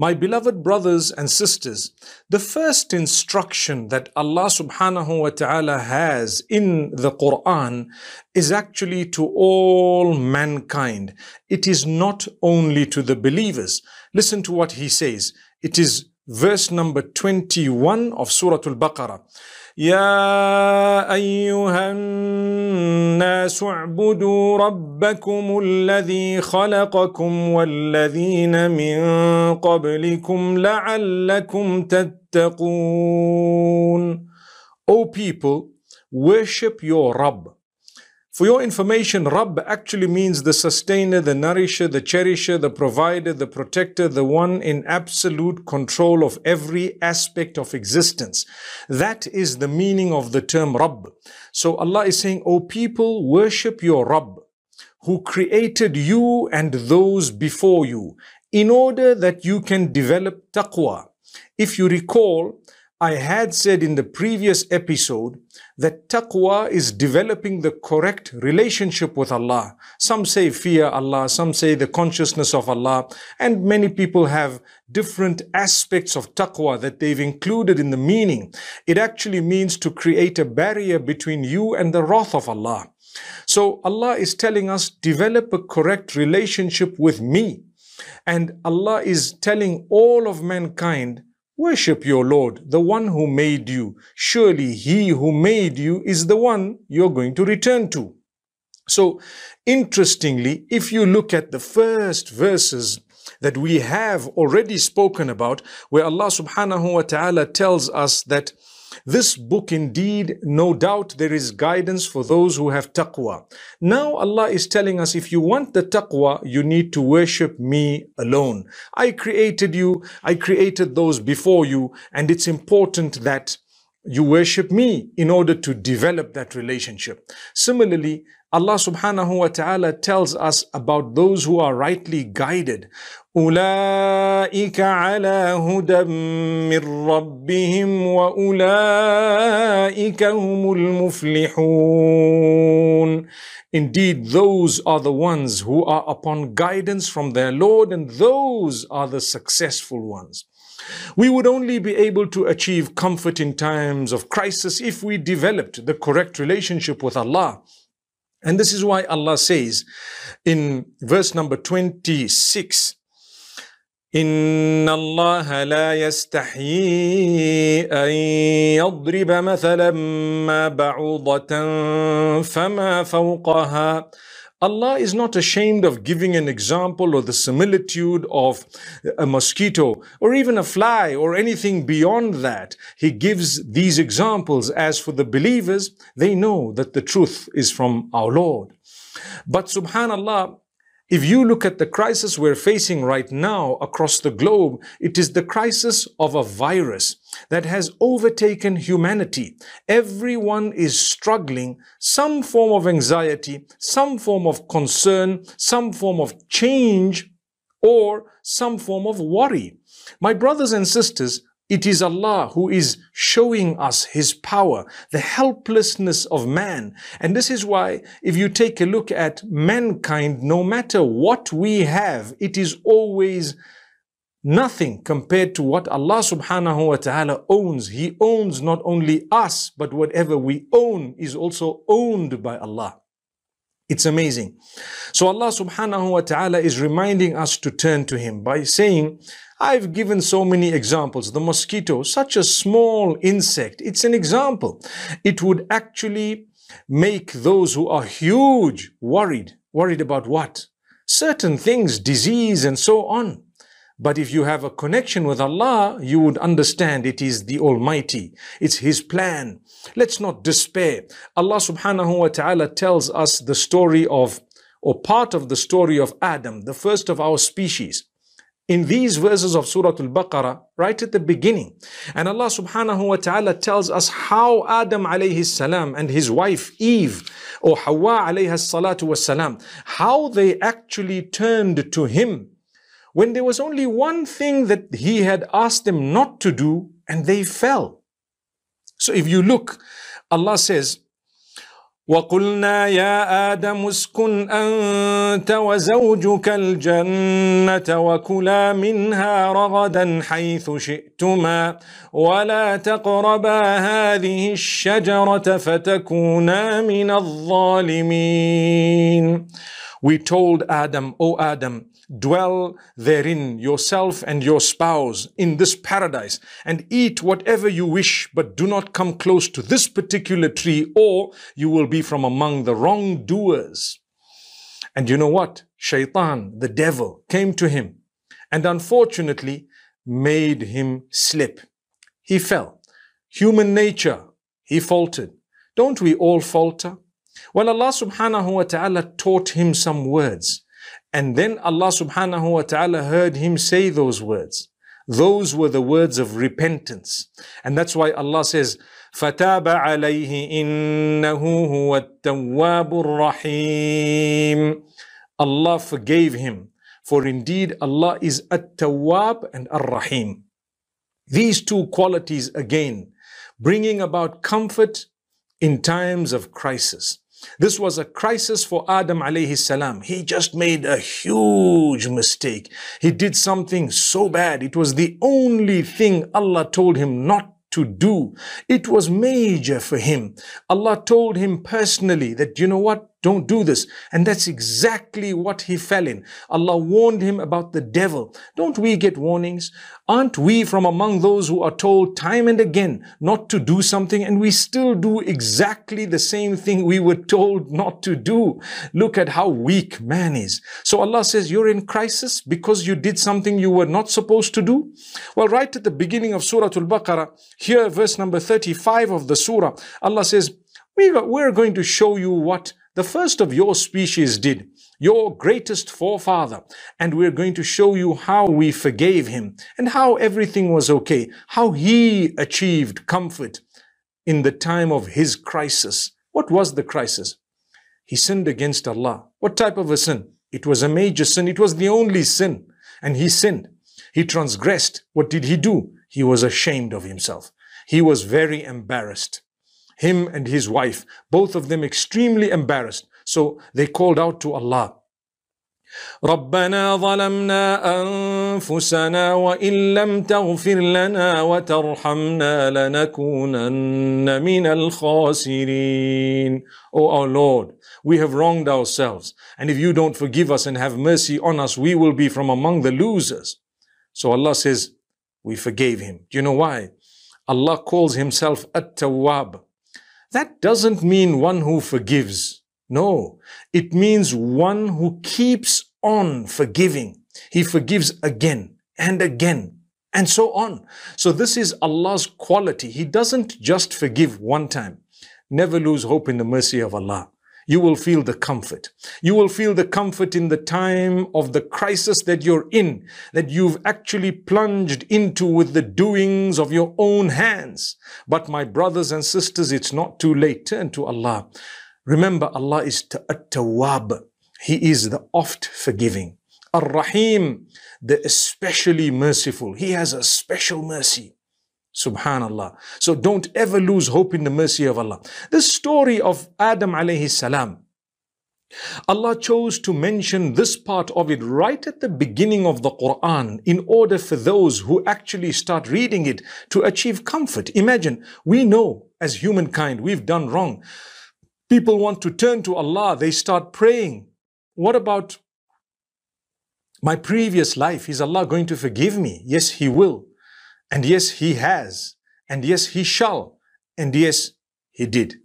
My beloved brothers and sisters, the first instruction that Allah subhanahu wa ta'ala has in the Quran is actually to all mankind. It is not only to the believers. Listen to what he says. It is verse number 21 of Surah Al-Baqarah. يا ايها الناس اعبدوا ربكم الذي خلقكم والذين من قبلكم لعلكم تتقون O people worship your Rabb For your information, Rabb actually means the sustainer, the nourisher, the cherisher, the provider, the protector, the one in absolute control of every aspect of existence. That is the meaning of the term Rabb. So Allah is saying, O people, worship your Rabb who created you and those before you in order that you can develop taqwa. If you recall, I had said in the previous episode that taqwa is developing the correct relationship with Allah. Some say fear Allah, some say the consciousness of Allah, and many people have different aspects of taqwa that they've included in the meaning. It actually means to create a barrier between you and the wrath of Allah. So Allah is telling us, develop a correct relationship with me. And Allah is telling all of mankind, Worship your Lord, the one who made you. Surely he who made you is the one you're going to return to. So, interestingly, if you look at the first verses that we have already spoken about, where Allah subhanahu wa ta'ala tells us that this book indeed, no doubt there is guidance for those who have taqwa. Now Allah is telling us if you want the taqwa, you need to worship me alone. I created you, I created those before you, and it's important that you worship me in order to develop that relationship. Similarly, Allah subhanahu wa ta'ala tells us about those who are rightly guided. أولئك على هدى من ربهم وأولئك هم المفلحون Indeed, those are the ones who are upon guidance from their Lord and those are the successful ones. We would only be able to achieve comfort in times of crisis if we developed the correct relationship with Allah. And this is why Allah says in verse number 26, إن الله لا يستحيي أن يضرب مثلا ما بعوضة فما فوقها Allah is not ashamed of giving an example or the similitude of a mosquito or even a fly or anything beyond that. He gives these examples. As for the believers, they know that the truth is from our Lord. But subhanallah, if you look at the crisis we're facing right now across the globe, it is the crisis of a virus that has overtaken humanity. Everyone is struggling some form of anxiety, some form of concern, some form of change, or some form of worry. My brothers and sisters, it is Allah who is showing us His power, the helplessness of man. And this is why if you take a look at mankind, no matter what we have, it is always nothing compared to what Allah subhanahu wa ta'ala owns. He owns not only us, but whatever we own is also owned by Allah. It's amazing. So Allah subhanahu wa ta'ala is reminding us to turn to Him by saying, I've given so many examples. The mosquito, such a small insect, it's an example. It would actually make those who are huge worried. Worried about what? Certain things, disease and so on. But if you have a connection with Allah, you would understand it is the Almighty. It's His plan. Let's not despair. Allah subhanahu wa ta'ala tells us the story of, or part of the story of Adam, the first of our species in these verses of Surah Al-Baqarah, right at the beginning. And Allah subhanahu wa ta'ala tells us how Adam alayhi salam and his wife Eve, or Hawa alayhi salatu was salam, how they actually turned to him when there was only one thing that he had asked them not to do and they fell. So if you look, Allah says, وقلنا يا آدم اسكن أنت وزوجك الجنة وكلا منها رغدا حيث شئتما ولا تقربا هذه الشجرة فتكونا من الظالمين. We told Adam, O Adam, dwell therein yourself and your spouse in this paradise and eat whatever you wish, but do not come close to this particular tree or you will be from among the wrongdoers. And you know what? Shaitan, the devil, came to him and unfortunately made him slip. He fell. Human nature, he faltered. Don't we all falter? Well, Allah subhanahu wa ta'ala taught him some words. And then Allah subhanahu wa ta'ala heard him say those words. Those were the words of repentance. And that's why Allah says, فَتَابَ عَلَيْهِ إِنَّهُ هُوَ التَّوَّابُ الرَّحِيمُ Allah forgave him. For indeed Allah is At-Tawwab and Ar-Rahim. These two qualities again, bringing about comfort in times of crisis. this was a crisis for Adam alayhi salam. He just made a huge mistake. He did something so bad. It was the only thing Allah told him not to do. It was major for him. Allah told him personally that, you know what? Don't do this. And that's exactly what he fell in. Allah warned him about the devil. Don't we get warnings? Aren't we from among those who are told time and again not to do something and we still do exactly the same thing we were told not to do? Look at how weak man is. So Allah says you're in crisis because you did something you were not supposed to do? Well, right at the beginning of Surah Al-Baqarah, here verse number 35 of the surah, Allah says, we're going to show you what the first of your species did, your greatest forefather, and we're going to show you how we forgave him and how everything was okay, how he achieved comfort in the time of his crisis. What was the crisis? He sinned against Allah. What type of a sin? It was a major sin. It was the only sin. And he sinned. He transgressed. What did he do? He was ashamed of himself. He was very embarrassed him and his wife, both of them extremely embarrassed. So they called out to Allah. ربنا ظلمنا أنفسنا وإن لم تغفر لنا وترحمنا لنكونن من الخاسرين O our Lord, we have wronged ourselves. And if you don't forgive us and have mercy on us, we will be from among the losers. So Allah says, we forgave him. Do you know why? Allah calls himself At-Tawwab. That doesn't mean one who forgives. No, it means one who keeps on forgiving. He forgives again and again and so on. So this is Allah's quality. He doesn't just forgive one time. Never lose hope in the mercy of Allah you will feel the comfort. You will feel the comfort in the time of the crisis that you're in, that you've actually plunged into with the doings of your own hands. But my brothers and sisters, it's not too late. Turn to Allah. Remember, Allah is At-Tawwab. He is the oft forgiving. Ar-Rahim, the especially merciful. He has a special mercy. Subhanallah. So don't ever lose hope in the mercy of Allah. The story of Adam alayhi salam. Allah chose to mention this part of it right at the beginning of the Quran in order for those who actually start reading it to achieve comfort. Imagine, we know as humankind we've done wrong. People want to turn to Allah, they start praying. What about my previous life? Is Allah going to forgive me? Yes, He will. And yes, he has. And yes, he shall. And yes, he did.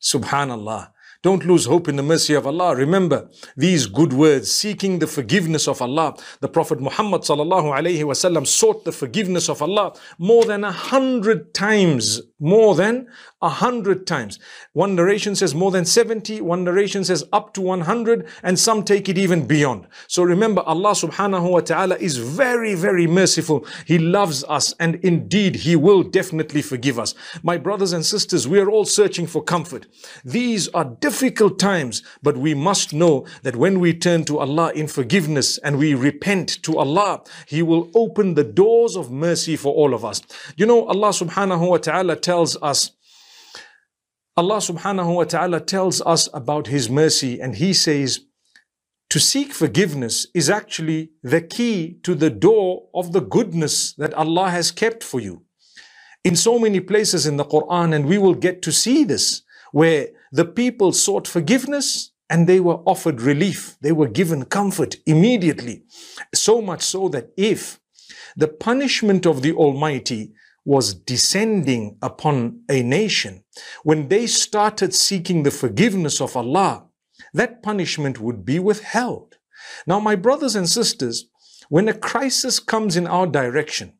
Subhanallah. Don't lose hope in the mercy of Allah. Remember these good words, seeking the forgiveness of Allah. The Prophet Muhammad sallallahu alaihi wasallam sought the forgiveness of Allah more than a hundred times. More than a hundred times. One narration says more than 70, one narration says up to 100, and some take it even beyond. So remember, Allah subhanahu wa ta'ala is very, very merciful. He loves us, and indeed, He will definitely forgive us. My brothers and sisters, we are all searching for comfort. These are difficult times, but we must know that when we turn to Allah in forgiveness and we repent to Allah, He will open the doors of mercy for all of us. You know, Allah subhanahu wa ta'ala tells us Allah subhanahu wa ta'ala tells us about His mercy and He says, to seek forgiveness is actually the key to the door of the goodness that Allah has kept for you. In so many places in the Quran, and we will get to see this, where the people sought forgiveness and they were offered relief. They were given comfort immediately. So much so that if the punishment of the Almighty was descending upon a nation, when they started seeking the forgiveness of Allah, that punishment would be withheld. Now, my brothers and sisters, when a crisis comes in our direction,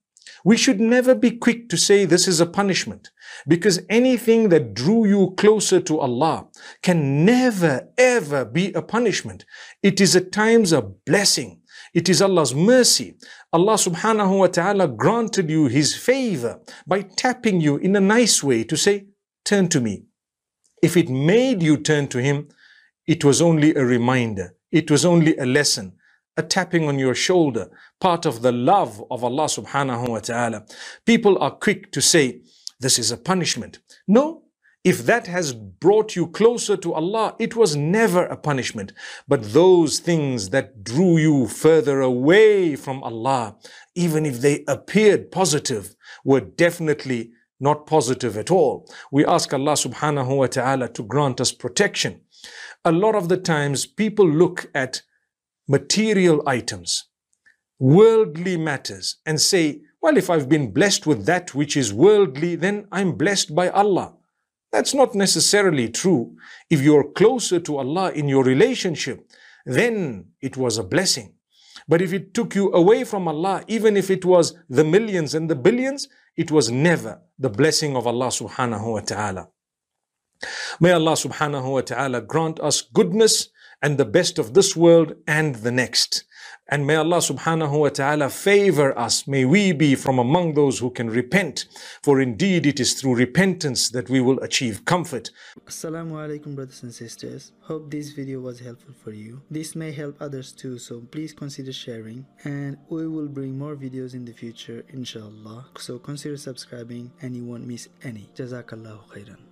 we should never be quick to say this is a punishment because anything that drew you closer to Allah can never ever be a punishment. It is at times a blessing. It is Allah's mercy. Allah subhanahu wa ta'ala granted you His favor by tapping you in a nice way to say, turn to me. If it made you turn to Him, it was only a reminder. It was only a lesson, a tapping on your shoulder, part of the love of Allah subhanahu wa ta'ala. People are quick to say, this is a punishment. No, if that has brought you closer to Allah, it was never a punishment. But those things that drew you further away from Allah, even if they appeared positive, were definitely not positive at all. We ask Allah subhanahu wa ta'ala to grant us protection. A lot of the times people look at material items, worldly matters, and say, well, if I've been blessed with that which is worldly, then I'm blessed by Allah. That's not necessarily true. If you're closer to Allah in your relationship, then it was a blessing. But if it took you away from Allah, even if it was the millions and the billions, it was never the blessing of Allah subhanahu wa ta'ala. May Allah subhanahu wa ta'ala grant us goodness and the best of this world and the next. And may Allah subhanahu wa ta'ala favor us. May we be from among those who can repent. For indeed it is through repentance that we will achieve comfort. Assalamu alaikum brothers and sisters. Hope this video was helpful for you. This may help others too, so please consider sharing. And we will bring more videos in the future, inshallah. So consider subscribing and you won't miss any. Jazakallahu khairan.